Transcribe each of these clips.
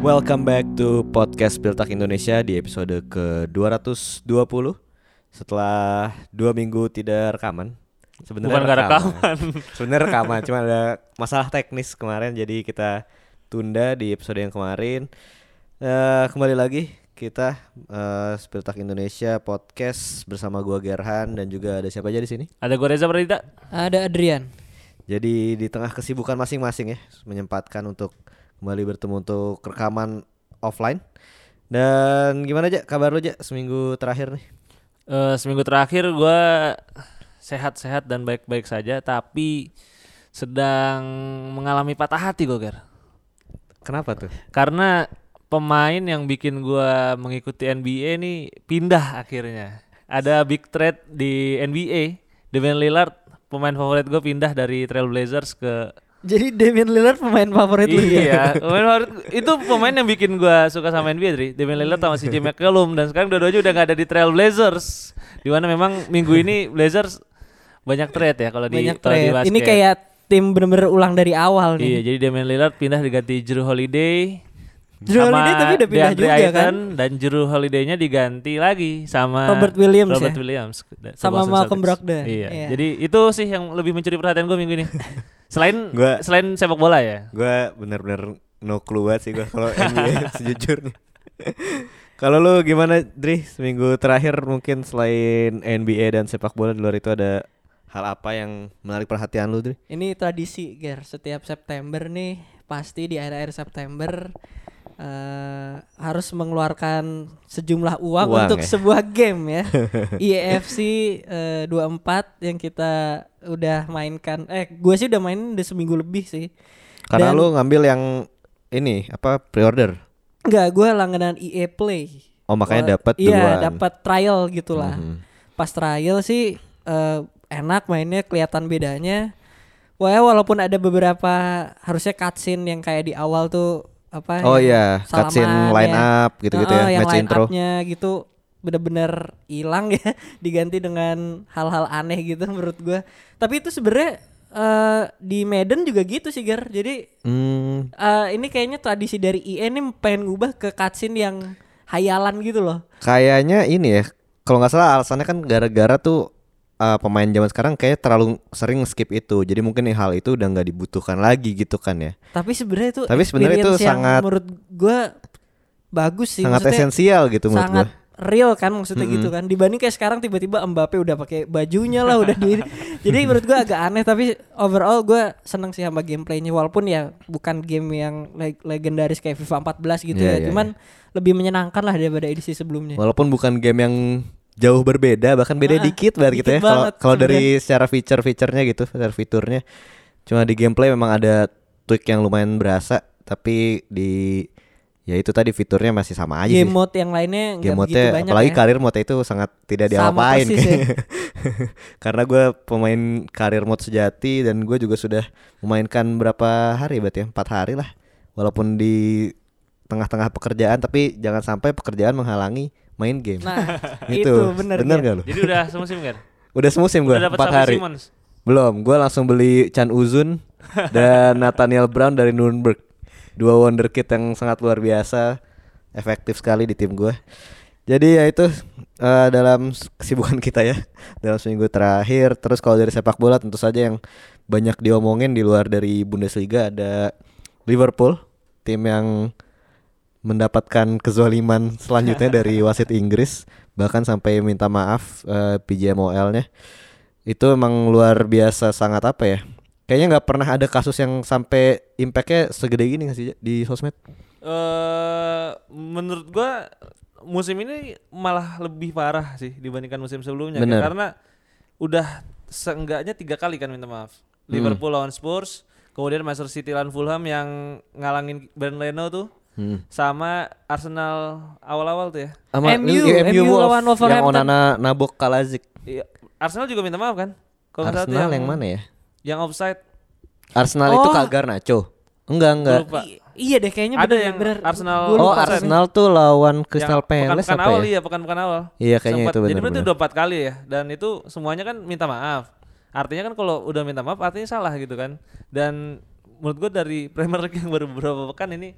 Welcome back to podcast Piltak Indonesia di episode ke-220 Setelah dua minggu tidak rekaman Sebenarnya Bukan nggak rekaman. Sebenarnya rekaman, cuma ada masalah teknis kemarin Jadi kita tunda di episode yang kemarin Eh, Kembali lagi kita eh, Spiltak Indonesia podcast bersama gua Gerhan dan juga ada siapa aja di sini. Ada gue Reza Pradita. Ada Adrian. Jadi di tengah kesibukan masing-masing ya menyempatkan untuk kembali bertemu untuk rekaman offline. Dan gimana aja kabar lu aja seminggu terakhir nih? Eh, seminggu terakhir gue sehat-sehat dan baik-baik saja, tapi sedang mengalami patah hati gue Ger. Kenapa tuh? Karena pemain yang bikin gue mengikuti NBA nih pindah akhirnya. Ada big trade di NBA. Damian Lillard pemain favorit gue pindah dari Trailblazers ke Jadi Damian Lillard pemain favorit lu ya? iya, pemain favorit itu pemain yang bikin gua suka sama NBA, Dri. Damian Lillard sama CJ McCollum dan sekarang dua-duanya udah gak ada di Trailblazers. Di mana memang minggu ini Blazers banyak trade ya kalau di Banyak di trade. basket. Ini kayak tim bener-bener ulang dari awal Iya, nih. jadi Damian Lillard pindah diganti Drew Holiday. Drew sama Holiday tapi udah pindah DeAndre juga Ayton, kan? Dan Drew Holiday-nya diganti lagi sama Robert Williams Robert ya? Williams Sama Malcolm Celtics. Brogdon. Iya. Iya. Jadi itu sih yang lebih mencuri perhatian gue minggu ini. selain Gua- selain sepak bola ya. Gua bener-bener no clue banget sih gua kalau NBA sejujurnya. Kalau lu gimana Dri seminggu terakhir mungkin selain NBA dan sepak bola di luar itu ada hal apa yang menarik perhatian lu Dri? Ini tradisi, Ger. Setiap September nih, pasti di akhir-akhir September eh harus mengeluarkan sejumlah uang, Uang untuk ya? sebuah game ya. IFC eh, 24 yang kita udah mainkan. Eh, gue sih udah main udah seminggu lebih sih. Karena Dan- lu ngambil yang ini apa pre-order. Enggak, gue langganan EA Play. Oh makanya dapat Iya, dapat trial gitulah. Mhm. Pas trial sih eh, enak mainnya, kelihatan bedanya. Wah, walaupun ada beberapa harusnya cutscene yang kayak di awal tuh apa? Oh yang iya, cutscene salaman line ya. up gitu-gitu Heeh, ya, yang match line intro. up-nya gitu bener-bener hilang ya, diganti dengan hal-hal aneh gitu menurut gua. Tapi itu sebenarnya eh, di Medan juga gitu sih, Gar. Jadi Hmm, eh, ini kayaknya tradisi dari EA nih pengen ngubah ke cutscene yang hayalan gitu loh. kayaknya ini ya. Kalau nggak salah alasannya kan gara-gara tuh uh, pemain zaman sekarang kayak terlalu sering skip itu. Jadi mungkin hal itu udah nggak dibutuhkan lagi gitu kan ya. Tapi sebenarnya itu Tapi sebenarnya itu sangat- menurut gua bagus sih. Sangat Maksudnya esensial gitu menurut sangat gua. real kan maksudnya gitu kan. Dibanding kayak sekarang tiba-tiba Mbappe udah pakai bajunya lah udah di jadi menurut gua agak aneh tapi overall gua seneng sih sama gameplaynya. Walaupun ya bukan game yang leg- legendaris kayak FIFA 14 gitu Iya, ya. iya, cuman lebih menyenangkan lah daripada edisi sebelumnya. Walaupun bukan game yang jauh berbeda, bahkan beda Ah, dikit banget gitu ya. Kalau dari secara feature-featurenya gitu, feature fiturnya cuma di gameplay memang ada tweak yang lumayan berasa, tapi di ya itu tadi fiturnya masih sama aja game sih. mode yang lainnya Game mode banyak apalagi ya. karir mode itu sangat tidak persis ya. Karena gue pemain karir mode sejati dan gue juga sudah memainkan berapa hari berarti ya empat hari lah. Walaupun di tengah-tengah pekerjaan tapi jangan sampai pekerjaan menghalangi main game. nah itu, itu bener bener gak lu? Jadi udah semusim kan? Udah semusim gue empat hari. Simons. Belum, gue langsung beli Chan Uzun dan Nathaniel Brown dari Nuremberg. Dua wonderkid yang sangat luar biasa, efektif sekali di tim gue. Jadi ya itu eh, dalam kesibukan kita ya dalam seminggu terakhir. Terus kalau dari sepak bola tentu saja yang banyak diomongin di luar dari Bundesliga ada Liverpool, tim yang mendapatkan kezoliman selanjutnya dari wasit Inggris bahkan sampai minta maaf eh, PJMOL-nya itu emang luar biasa sangat apa ya kayaknya nggak pernah ada kasus yang sampai impactnya segede gini nggak sih di sosmed? Eh menurut gua musim ini malah lebih parah sih dibandingkan musim sebelumnya Bener. karena udah seenggaknya tiga kali kan minta maaf. Hmm. Liverpool lawan Spurs kemudian Manchester City lawan Fulham yang ngalangin Ben Leno tuh Hmm. sama Arsenal awal-awal tuh ya Sama MU, MU Wolf, lawan yang Wolverhampton. Onana nabok Kalazik Iya, Arsenal juga minta maaf kan tuh Arsenal yang mana ya yang offside Arsenal itu Oh. Kagar Nacho enggak enggak lupa. I- iya deh kayaknya Ada bener, yang bener. Arsenal- oh. Arsenal tuh lawan Crystal Yang Palace pekan-pekan apa awal ya iya pekan-pekan awal Iya, kayaknya Sempat- itu jadi berarti benar-benar. udah empat kali ya dan itu semuanya kan minta maaf artinya kan kalau udah minta maaf artinya salah gitu kan dan menurut gua dari Premier League yang baru beberapa pekan ini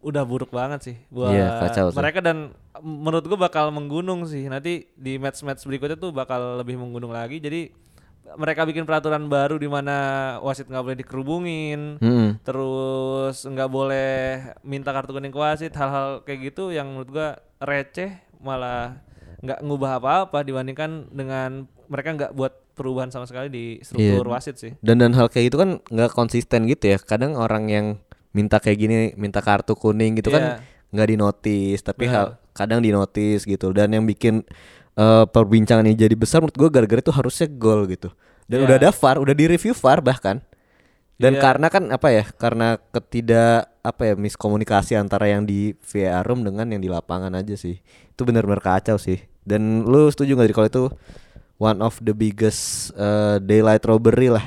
udah buruk banget sih buat Iya, kacau sih. mereka dan menurut gua bakal menggunung sih nanti di match-match berikutnya tuh bakal lebih menggunung lagi jadi mereka bikin peraturan baru di mana wasit nggak boleh dikerubungin Mm-mm. terus nggak boleh minta kartu kuning ke wasit hal-hal kayak gitu yang menurut gua receh malah nggak ngubah apa-apa dibandingkan dengan mereka nggak buat perubahan sama sekali di struktur Iya. wasit sih Dan dan hal kayak gitu kan nggak konsisten gitu ya. Kadang orang yang minta kayak gini, minta kartu kuning gitu Iya. kan nggak dinotis, tapi hal kadang dinotis gitu. Dan yang bikin eh, perbincangan ini jadi besar menurut gue gara-gara itu harusnya gol gitu. Dan Iya. udah ada VAR, udah di review VAR bahkan. Dan Iya. karena kan apa ya? Karena ketidak apa ya miskomunikasi antara yang di VAR room dengan yang di lapangan aja sih. Itu benar-benar kacau sih. Dan lu setuju nggak Dri, kalau itu one of the biggest eh, daylight robbery lah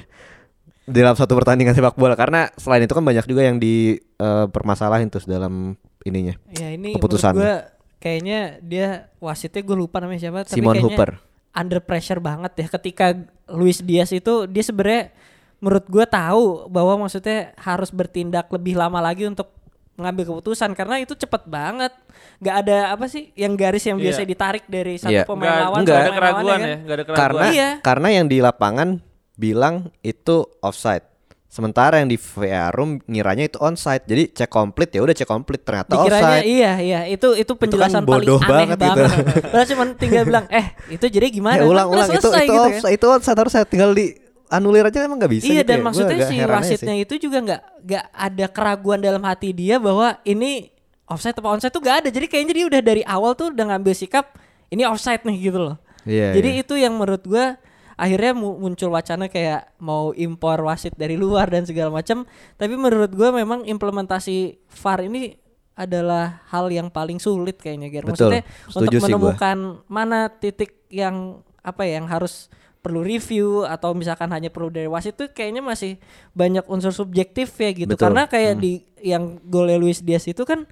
dalam satu pertandingan sepak bola karena selain itu kan banyak juga yang dipermasalahin terus dalam ininya Ya ini Keputusan. gua kayaknya dia wasitnya gue lupa namanya siapa tapi Simon kayaknya Hooper under pressure banget ya ketika Luis Diaz itu dia sebenarnya menurut gua tahu bahwa maksudnya harus bertindak lebih lama lagi untuk mengambil keputusan karena itu cepet banget nggak ada apa sih yang garis yang Iya. biasa ditarik dari satu Iya. pemain lawan enggak. ada keraguan kan. ya nggak ada keraguan karena Iya. karena yang di lapangan bilang itu offside sementara yang di VAR room ngiranya itu onside jadi cek komplit ya udah cek komplit ternyata Dikiranya offside iya iya itu itu penjelasan paling bodoh aneh banget banget. gitu. Padahal cuma tinggal bilang eh itu jadi gimana? Eh, Kan ulang ulang itu itu gitu kan. offside itu onside harus saya tinggal di anulir aja emang nggak bisa Iya gitu dan ya. Maksudnya si wasitnya itu juga nggak nggak ada keraguan dalam hati dia bahwa ini offside atau onside tuh gak ada. Jadi kayaknya dia udah dari awal tuh udah ngambil sikap ini offside nih gitu loh. Iya, Jadi iya. itu yang menurut gua akhirnya mu- muncul wacana kayak mau impor wasit dari luar dan segala macam. Tapi menurut gua memang implementasi VAR ini adalah hal yang paling sulit kayaknya Ger. Betul. Maksudnya Setuju untuk sih gua. menemukan mana titik yang apa ya yang harus perlu review atau misalkan hanya perlu dari wasit itu kayaknya masih banyak unsur subjektif ya gitu. Betul. Karena Hmm. kayak di yang golnya Luis Diaz itu kan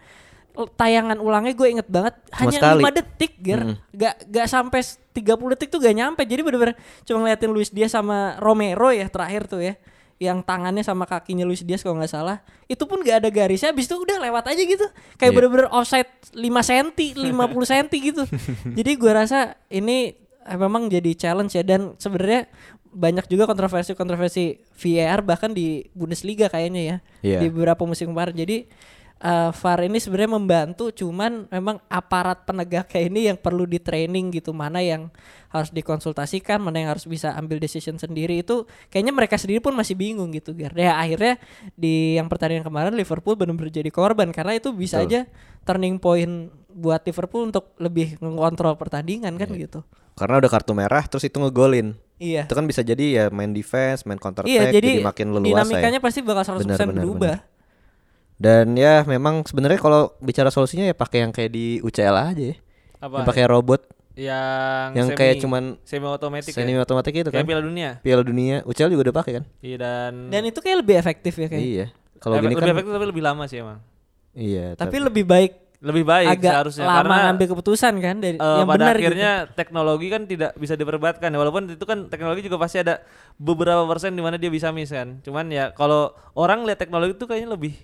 tayangan ulangnya gue inget banget. Cuma hanya sekali. 5 detik ger. Mm. gak gak sampai s- 30 detik tuh gak nyampe. Jadi bener-bener cuma ngeliatin Luis Diaz sama Romero ya terakhir tuh ya. Yang tangannya sama kakinya Luis Diaz kalau nggak salah. Itu pun gak ada garisnya. Habis itu udah lewat aja gitu. Kayak Iya. bener-bener offside 5 cm 50 cm gitu. Jadi gue rasa ini eh, memang jadi challenge ya. Dan sebenarnya banyak juga kontroversi-kontroversi VAR bahkan di Bundesliga kayaknya ya. Iya. di beberapa musim kemarin. Jadi eh, VAR ini sebenarnya membantu cuman memang aparat penegaknya ini yang perlu di training gitu mana yang harus dikonsultasikan mana yang harus bisa ambil decision sendiri itu kayaknya mereka sendiri pun masih bingung gitu Gar. Ya akhirnya di yang pertandingan kemarin Liverpool benar-benar jadi korban karena itu bisa Betul. aja turning point buat Liverpool untuk lebih mengontrol pertandingan kan gitu. karena udah kartu merah terus itu ngegolin Iya. itu kan bisa jadi ya main defense main counter Iya, attack jadi, jadi, makin leluasa dinamikanya ya. pasti bakal 100% Benar, benar, berubah. Dan ya memang sebenarnya kalau bicara solusinya ya pakai yang kayak di UCL aja ya. Apa? Yang pakai robot. Yang yang semi- kayak cuman semi otomatis semi ya? otomatis itu kayak kan. Piala Dunia. Piala Dunia. UCL juga udah pakai kan? Iya dan Dan itu kayak lebih efektif ya kayak. iya. Kalau gini lebih kan efektif tapi lebih lama sih emang. Iya Tapi lebih baik lebih baik agak seharusnya lama karena ngambil keputusan kan dari eh, yang pada benar gitu. akhirnya teknologi kan tidak bisa diperdebatkan ya walaupun itu kan teknologi juga pasti ada beberapa persen di mana dia bisa miss kan. Cuman ya kalau orang lihat teknologi itu kayaknya lebih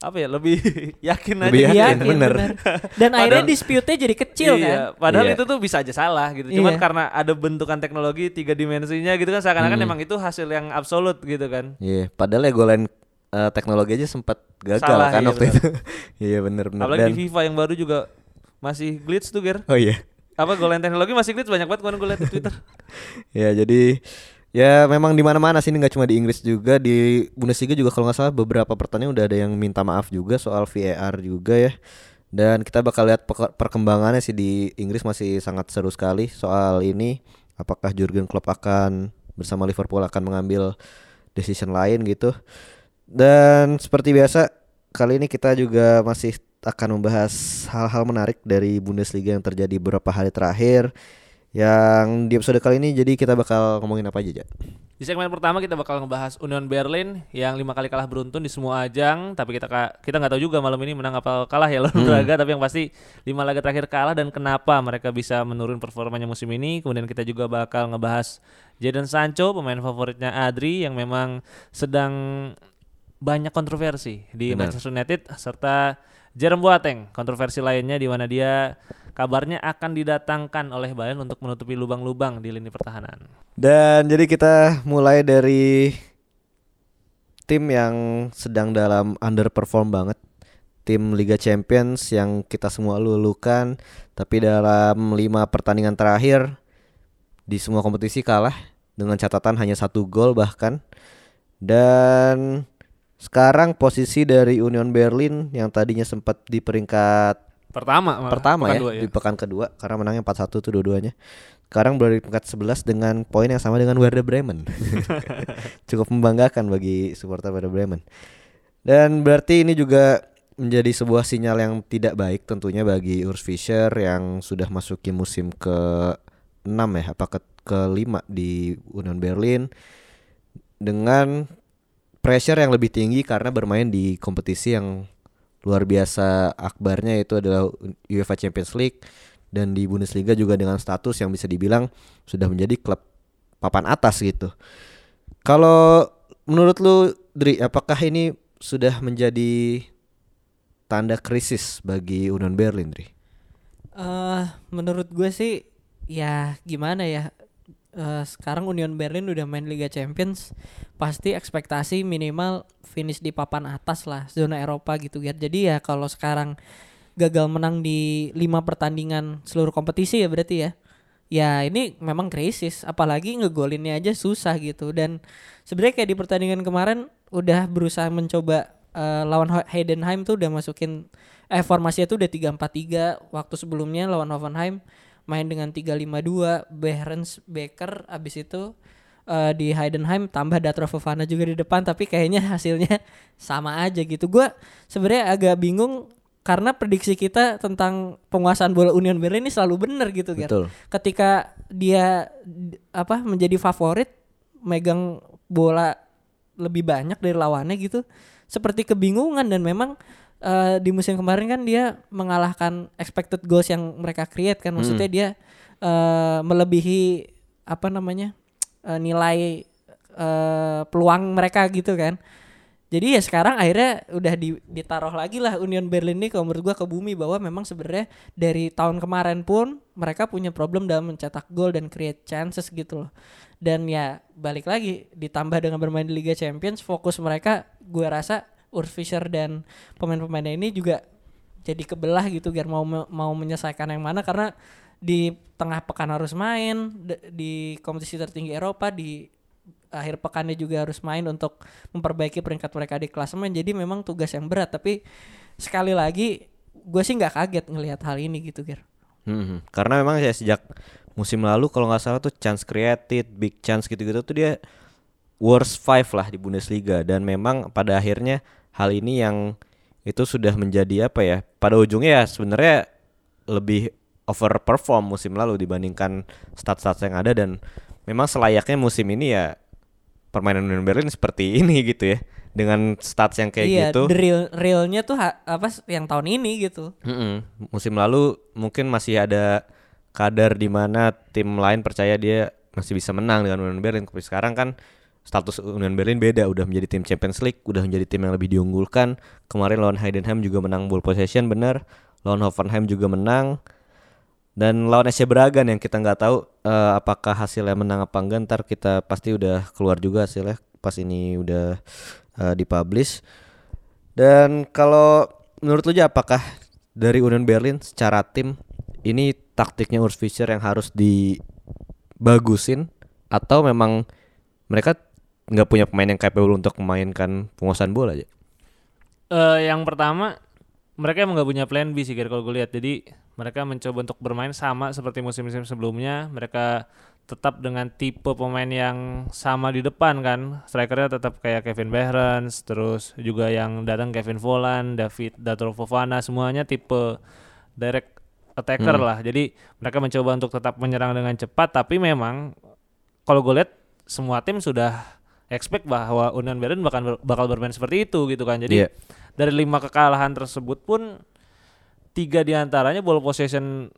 apa ya lebih yakin aja Lebih gitu. yakin, Yakin, bener. bener. Dan akhirnya dispute-nya jadi kecil iya, kan. padahal Iya. itu tuh bisa aja salah gitu. Cuman Iya. karena ada bentukan teknologi tiga dimensinya gitu kan seakan-akan emang itu hasil yang absolut gitu kan. Iya, padahal ya golen eh, teknologi aja sempat gagal Salah, kan iya waktu benar. itu. iya bener bener Apalagi dan di FIFA yang baru juga masih glitch tuh Ger. oh iya. Apa golen teknologi masih glitch banyak banget kemarin gue liat di Twitter. Ya jadi ya memang di mana-mana sih ini nggak cuma di Inggris juga di Bundesliga juga kalau nggak salah beberapa pertandingan udah ada yang minta maaf juga soal VAR juga ya. Dan kita bakal lihat perkembangannya sih di Inggris masih sangat seru sekali soal ini. Apakah Jurgen Klopp akan bersama Liverpool akan mengambil decision lain gitu. Dan seperti biasa kali ini kita juga masih akan membahas hal-hal menarik dari Bundesliga yang terjadi beberapa hari terakhir. Yang di episode kali ini jadi kita bakal ngomongin apa aja, Ja? Di segmen pertama kita bakal ngebahas Union Berlin yang lima kali kalah beruntun di semua ajang, tapi kita kita nggak tahu juga malam ini menang apa kalah ya lawan Braga, tapi yang pasti lima laga terakhir kalah dan kenapa mereka bisa menurun performanya musim ini. Kemudian kita juga bakal ngebahas Jadon Sancho, pemain favoritnya Adri yang memang sedang banyak kontroversi di Benar. Manchester United serta Jerome Boateng, kontroversi lainnya di mana dia kabarnya akan didatangkan oleh Bayern untuk menutupi lubang-lubang di lini pertahanan. Dan jadi kita mulai dari tim yang sedang dalam underperform banget. Tim Liga Champions yang kita semua lulukan tapi dalam lima pertandingan terakhir di semua kompetisi kalah dengan catatan hanya satu gol bahkan. Dan sekarang posisi dari Union Berlin yang tadinya sempat di peringkat Pertama, malah, pertama pekan ya, dua di pekan kedua karena menangnya 4-1 tuh dua-duanya. Sekarang berada di peringkat 11 dengan poin yang sama dengan Werder Bremen. Cukup membanggakan bagi supporter Werder Bremen. Dan berarti ini juga menjadi sebuah sinyal yang tidak baik tentunya bagi Urs Fischer yang sudah masuki musim ke 6 ya, apa ke kelima di Union Berlin dengan pressure yang lebih tinggi karena bermain di kompetisi yang luar biasa akbarnya itu adalah UEFA Champions League dan di Bundesliga juga dengan status yang bisa dibilang sudah menjadi klub papan atas gitu. Kalau menurut lu Dri, apakah ini sudah menjadi tanda krisis bagi Union Berlin, Dri? eh menurut gue sih ya gimana ya Eh, sekarang Union Berlin udah main Liga Champions pasti ekspektasi minimal finish di papan atas lah zona Eropa gitu ya jadi ya kalau sekarang gagal menang di lima pertandingan seluruh kompetisi ya berarti ya? Ya ini memang krisis apalagi ngegolinnya aja susah gitu. Dan sebenarnya kayak di pertandingan kemarin udah berusaha mencoba eh, lawan Heidenheim tuh udah masukin eh formasinya tuh udah 3-4-3 waktu sebelumnya lawan Hoffenheim main dengan 3-5-2 Behrens Becker abis itu eh, di Heidenheim tambah Datro Fofana juga di depan tapi kayaknya hasilnya sama aja gitu gua sebenarnya agak bingung karena prediksi kita tentang penguasaan bola Union Berlin ini selalu benar gitu Ger Betul. ketika dia apa menjadi favorit megang bola lebih banyak dari lawannya gitu seperti kebingungan dan memang eh, di musim kemarin kan dia mengalahkan expected goals yang mereka create kan. Maksudnya dia eh, melebihi apa namanya eh, nilai eh, peluang mereka gitu kan. Jadi ya sekarang akhirnya udah di- ditaruh lagi lah Union Berlin ini kalau menurut gua ke bumi bahwa memang sebenarnya dari tahun kemarin pun mereka punya problem dalam mencetak gol dan create chances gitu loh. Dan ya balik lagi ditambah dengan bermain di Liga Champions fokus mereka gua rasa Urs Fischer dan pemain-pemainnya ini juga jadi kebelah gitu biar mau mau menyelesaikan yang mana karena di tengah pekan harus main di kompetisi tertinggi Eropa di akhir pekannya juga harus main untuk memperbaiki peringkat mereka di klasemen jadi memang tugas yang berat tapi sekali lagi gue sih nggak kaget ngelihat hal ini gitu Ger Mhm. Karena memang ya sejak musim lalu kalau nggak salah tuh chance created, big chance gitu-gitu tuh dia worst five lah di Bundesliga dan memang pada akhirnya hal ini yang itu sudah menjadi apa ya? Pada ujungnya ya sebenarnya lebih overperform musim lalu dibandingkan stat-stat yang ada dan memang selayaknya musim ini ya permainan Union Berlin seperti ini gitu ya dengan stats yang kayak iya gitu. the real realnya tuh ha- apa yang tahun ini gitu Mm-mm. Musim lalu mungkin masih ada kadar di mana tim lain percaya dia masih bisa menang dengan Union Berlin. Tapi sekarang kan status Union Berlin beda, udah menjadi tim Champions League, udah menjadi tim yang lebih diunggulkan. Kemarin lawan Heidenheim juga menang ball possession bener, lawan Hoffenheim juga menang. Dan lawan SC Bragan yang kita nggak tahu eh, apakah hasilnya menang apa enggak ntar kita pasti udah keluar juga hasilnya pas ini udah eh, dipublish. Dan kalau menurut lu aja apakah dari Union Berlin secara tim ini taktiknya Urs Fischer yang harus dibagusin atau memang mereka nggak punya pemain yang capable untuk memainkan penguasaan bola aja? Eh, yang pertama mereka emang nggak punya plan B sih kalau gue lihat. Jadi mereka mencoba untuk bermain sama seperti musim-musim sebelumnya. Mereka tetap dengan tipe pemain yang sama di depan kan. Strikernya tetap kayak Kevin Behrens, terus juga yang datang Kevin Volland, David Datro Fofana, semuanya tipe direct attacker Hmm. lah. Jadi mereka mencoba untuk tetap menyerang dengan cepat, tapi memang kalau gue lihat semua tim sudah expect bahwa Union Berlin bakal bakal bermain seperti itu gitu kan. Jadi Iya. dari lima kekalahan tersebut pun tiga di antaranya ball possession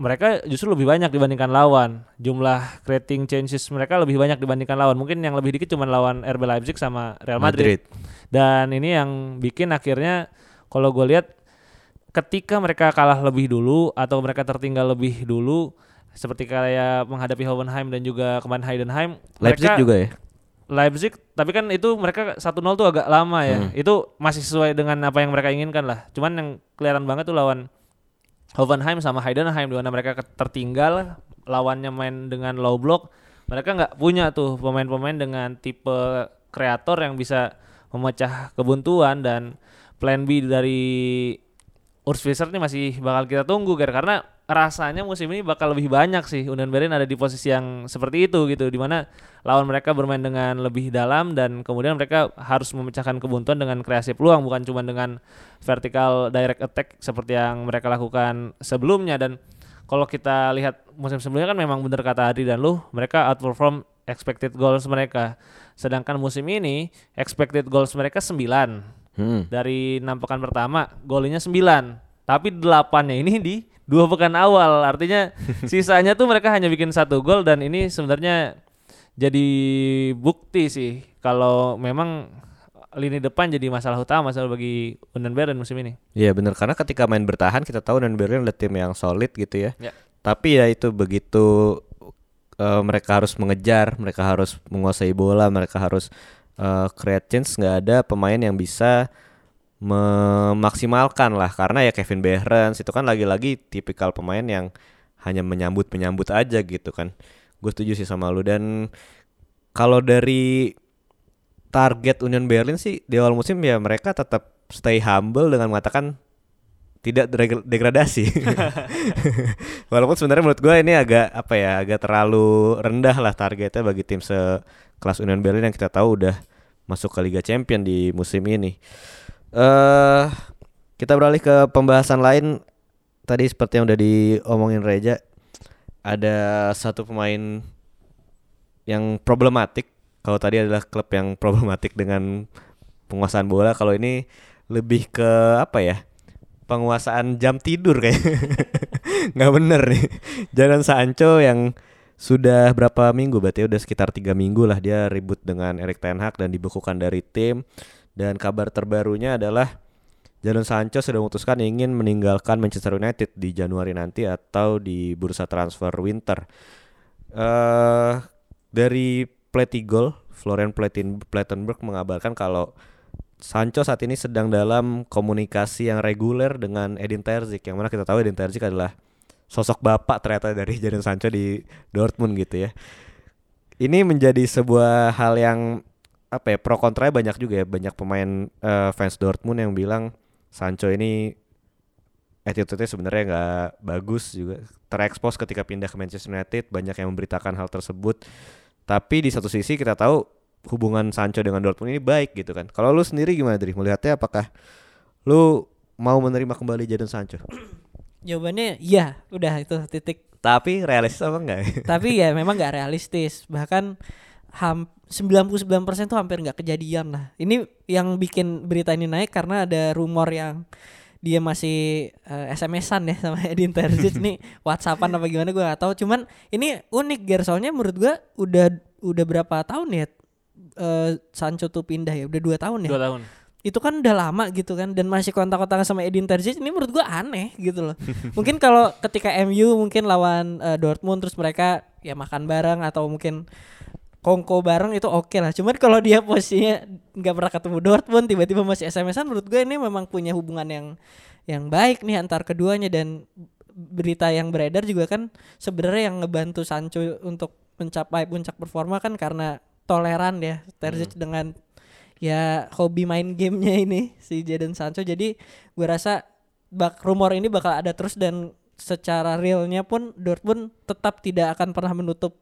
mereka justru lebih banyak dibandingkan lawan. Jumlah creating chances mereka lebih banyak dibandingkan lawan. Mungkin yang lebih dikit cuma lawan RB Leipzig sama Real Madrid. Dan ini yang bikin akhirnya kalau gue lihat ketika mereka kalah lebih dulu atau mereka tertinggal lebih dulu seperti kayak menghadapi Hoffenheim dan juga kemarin Heidenheim Leipzig mereka- juga ya. Leipzig tapi kan itu mereka 1-0 tuh agak lama ya. Hmm. Itu masih sesuai dengan apa yang mereka inginkan lah. Cuman yang kelihatan banget tuh lawan Hoffenheim sama Heidenheim di mana mereka tertinggal lawannya main dengan low block. Mereka nggak punya tuh pemain-pemain dengan tipe kreator yang bisa memecah kebuntuan dan plan B dari Urs Fischer ini masih bakal kita tunggu Ger karena rasanya musim ini bakal lebih banyak sih. Union Berlin ada di posisi yang seperti itu gitu di mana lawan mereka bermain dengan lebih dalam dan kemudian mereka harus memecahkan kebuntuan dengan kreasi peluang bukan cuma dengan vertical direct attack seperti yang mereka lakukan sebelumnya. Dan kalau kita lihat musim sebelumnya kan memang benar kata Adi dan lu mereka outperform expected goals mereka. Sedangkan musim ini expected goals mereka 9 Hmm. dari enam pekan pertama golnya 9 tapi delapannya ini di dua pekan awal artinya sisanya tuh mereka hanya bikin satu gol dan ini sebenarnya jadi bukti sih kalau memang lini depan jadi masalah utama soal bagi Union Berlin musim ini Iya benar karena ketika main bertahan kita tahu dan Berlin adalah tim yang solid gitu ya. Ya. Tapi ya itu begitu eh, mereka harus mengejar, mereka harus menguasai bola, mereka harus eh, create chance nggak ada pemain yang bisa memaksimalkan lah karena ya Kevin Behrens itu kan lagi-lagi tipikal pemain yang hanya menyambut menyambut aja gitu kan. Gue setuju sih sama lu dan kalau dari target Union Berlin sih di awal musim ya mereka tetap stay humble dengan mengatakan tidak degradasi. Walaupun sebenarnya menurut gue ini agak apa ya agak terlalu rendah lah targetnya bagi tim sekelas Union Berlin yang kita tahu udah masuk ke Liga Champion di musim ini. Eh kita beralih ke pembahasan lain. Tadi seperti yang udah diomongin Reja, ada satu pemain yang problematik. Kalau tadi adalah klub yang problematik dengan penguasaan bola, kalau ini lebih ke apa ya? Penguasaan jam tidur kayak. nggak bener nih. Jadon Sancho yang sudah berapa minggu berarti udah sekitar tiga minggu lah dia ribut dengan Erik Ten Hag dan dibekukan dari tim dan kabar terbarunya adalah Jadon Sancho sudah memutuskan ingin meninggalkan Manchester United di Januari nanti atau di bursa transfer winter. eh dari Platigol, Florian Platin Plattenberg mengabarkan kalau Sancho saat ini sedang dalam komunikasi yang reguler dengan Edin Terzic yang mana kita tahu Edin Terzic adalah sosok bapak ternyata dari Jadon Sancho di Dortmund gitu ya. Ini menjadi sebuah hal yang apa ya pro kontra banyak juga ya. Banyak pemain eh, fans Dortmund yang bilang Sancho ini attitude-nya sebenarnya nggak bagus juga. Terekspos ketika pindah ke Manchester United banyak yang memberitakan hal tersebut. Tapi di satu sisi kita tahu hubungan Sancho dengan Dortmund ini baik gitu kan. Kalau lu sendiri gimana Dri? Melihatnya apakah lu mau menerima kembali Jadon Sancho? Jawabannya iya, udah itu titik. tapi realistis apa enggak? Tapi ya memang nggak realistis. Bahkan ham 99% tuh hampir nggak kejadian lah. Ini yang bikin berita ini naik karena ada rumor yang dia masih eh, SMS-an ya sama Edin Terzic nih WhatsAppan apa gimana gue gak tahu. Cuman ini unik Ger soalnya menurut gue udah udah berapa tahun ya eh, Sancho tuh pindah ya udah dua tahun ya dua tahun itu kan udah lama gitu kan dan masih kontak-kontakan sama Edin Terzic ini menurut gua aneh gitu loh. mungkin kalau ketika MU mungkin lawan eh, Dortmund terus mereka ya makan bareng atau mungkin kongko bareng itu oke lah. Cuman kalau dia posisinya nggak pernah ketemu Dortmund tiba-tiba masih SMS-an menurut gue ini memang punya hubungan yang yang baik nih antar keduanya. Dan berita yang beredar juga kan sebenarnya yang ngebantu Sancho untuk mencapai puncak performa kan karena toleran ya Terzic dengan ya hobi main gamenya ini si Jadon Sancho. Jadi gue rasa bak rumor ini bakal ada terus dan secara realnya pun Dortmund tetap tidak akan pernah menutup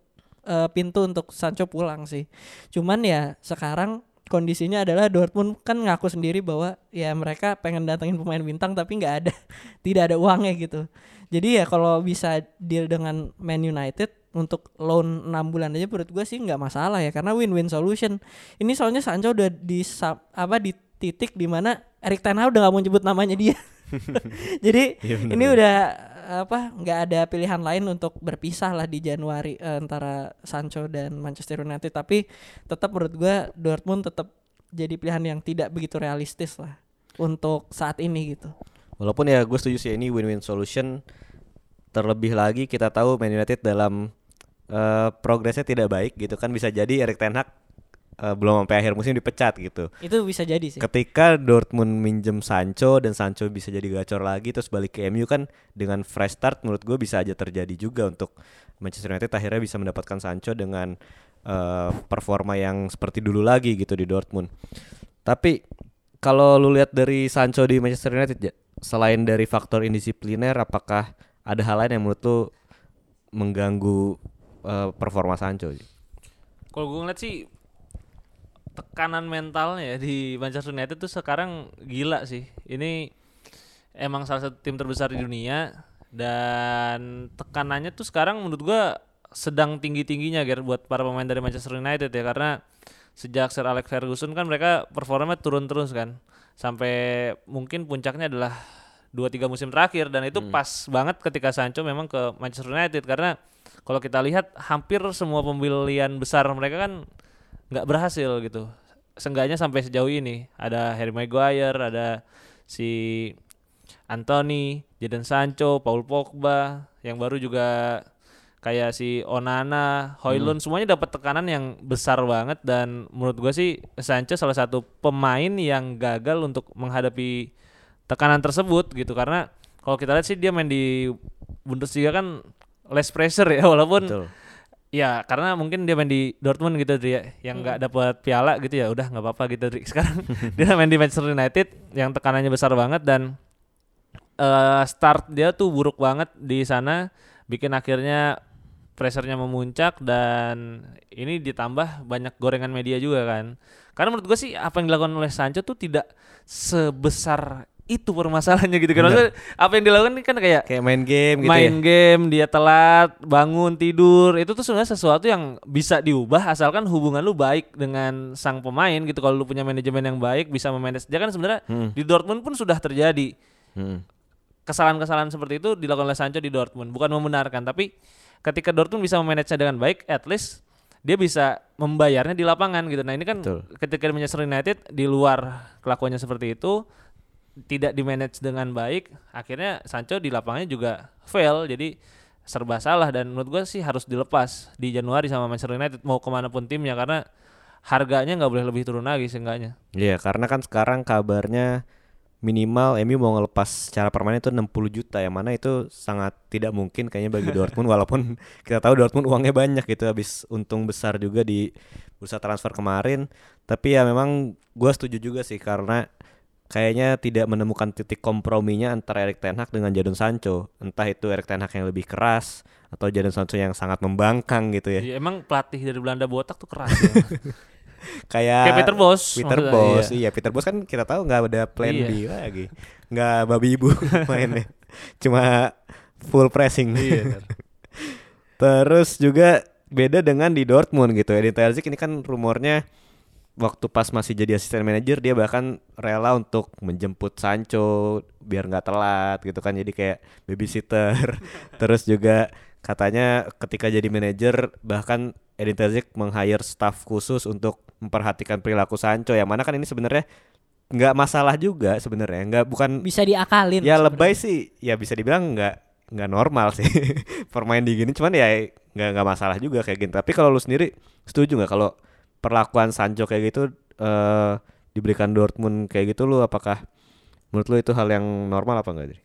eh, pintu untuk Sancho pulang sih cuman ya sekarang kondisinya adalah Dortmund kan ngaku sendiri bahwa ya mereka pengen datengin pemain bintang tapi nggak ada tidak ada uangnya gitu jadi ya kalau bisa deal dengan Man United untuk loan 6 bulan aja menurut gue sih nggak masalah ya karena win-win solution. Ini soalnya Sancho udah di apa di titik di mana Erik Ten Hag udah nggak mau nyebut namanya dia. Jadi bener, ini udah apa nggak ada pilihan lain untuk berpisah lah di Januari eh, antara Sancho dan Manchester United tapi tetap menurut gue Dortmund tetap jadi pilihan yang tidak begitu realistis lah untuk saat ini gitu. Walaupun ya gue setuju sih ini win-win solution. Terlebih lagi kita tahu Man United dalam eh, progresnya tidak baik gitu kan bisa jadi Erik Ten Hag eh, belum sampai akhir musim dipecat gitu. Itu bisa jadi sih. Ketika Dortmund minjem Sancho dan Sancho bisa jadi gacor lagi terus balik ke MU kan dengan fresh start menurut gue bisa aja terjadi juga untuk Manchester United akhirnya bisa mendapatkan Sancho dengan eh, performa yang seperti dulu lagi gitu di Dortmund. Tapi kalau lu lihat dari Sancho di Manchester United selain dari faktor indisipliner apakah ada hal lain yang menurut lu mengganggu eh, performa Sancho? Kalau gue ngeliat sih tekanan mentalnya ya di Manchester United tuh sekarang gila sih. Ini emang salah satu tim terbesar di dunia dan tekanannya tuh sekarang menurut gua sedang tinggi-tingginya Ger buat para pemain dari Manchester United ya karena sejak Sir Alex Ferguson kan mereka performanya turun terus kan. Sampai mungkin puncaknya adalah 2-3 musim terakhir dan itu pas banget ketika Sancho memang ke Manchester United karena kalau kita lihat hampir semua pembelian besar mereka kan nggak berhasil gitu. Seenggaknya sampai sejauh ini ada Harry Maguire, ada si Anthony, Jadon Sancho, Paul Pogba, yang baru juga kayak si Onana, Hoylund semuanya dapat tekanan yang besar banget dan menurut gua sih Sancho salah satu pemain yang gagal untuk menghadapi tekanan tersebut gitu karena kalau kita lihat sih dia main di Bundesliga kan less pressure ya walaupun Betul. Ya karena mungkin dia main di Dortmund gitu Dri, ya, yang nggak dapat piala gitu ya udah nggak apa-apa gitu Dri. Sekarang dia main di Manchester United yang tekanannya besar banget dan eh start dia tuh buruk banget di sana, bikin akhirnya pressernya memuncak dan ini ditambah banyak gorengan media juga kan. Karena menurut gue sih apa yang dilakukan oleh Sancho tuh tidak sebesar itu permasalahannya gitu kan. Maksudnya apa yang dilakukan ini kan kayak Kayak main game gitu main ya. game dia telat bangun tidur itu tuh sebenarnya sesuatu yang bisa diubah asalkan hubungan lu baik dengan sang pemain gitu kalau lu punya manajemen yang baik bisa memanage dia kan sebenarnya Hmm. di Dortmund pun sudah terjadi Hmm. kesalahan-kesalahan seperti itu dilakukan oleh Sancho di Dortmund bukan membenarkan tapi ketika Dortmund bisa memanage dengan baik at least dia bisa membayarnya di lapangan gitu nah ini kan Betul. ketika Manchester United di luar kelakuannya seperti itu tidak di manage dengan baik akhirnya Sancho di lapangannya juga fail. Jadi serba salah dan menurut gue sih harus dilepas di Januari sama Manchester United mau ke mana pun timnya karena harganya nggak boleh lebih turun lagi seenggaknya. Iya, karena kan sekarang kabarnya minimal MU mau ngelepas secara permanen itu 60 juta yang mana itu sangat tidak mungkin kayaknya bagi Dortmund walaupun kita tahu Dortmund uangnya banyak gitu habis untung besar juga di bursa transfer kemarin. Tapi ya memang gua setuju juga sih karena kayaknya tidak menemukan titik komprominya antara Erik Ten Hag dengan Jadon Sancho entah itu Erik Ten Hag yang lebih keras atau Jadon Sancho yang sangat membangkang gitu ya Jadi emang pelatih dari Belanda botak tuh keras ya. kayak kayak Peter Bos Peter Bos, iya. iya. Peter Bos kan kita tahu nggak ada plan Iya. B lagi, nggak babi ibu mainnya, cuma full pressing. Iya, Terus juga beda dengan di Dortmund gitu. Edin Terzic ini kan rumornya waktu pas masih jadi asisten manajer dia bahkan rela untuk menjemput Sancho biar nggak telat gitu kan jadi kayak babysitter. Terus juga katanya ketika jadi manajer bahkan Edin Terzic meng-hire staff khusus untuk memperhatikan perilaku Sancho yang mana kan ini sebenarnya nggak masalah juga sebenarnya nggak bukan Bisa diakalin. ya sebenarnya. lebay sih ya bisa dibilang nggak nggak normal sih permain di gini cuman ya nggak nggak masalah juga kayak gini tapi kalau lu sendiri setuju nggak kalau perlakuan Sancho kayak gitu eh diberikan Dortmund kayak gitu lu apakah menurut lu itu hal yang normal apa enggak Dri?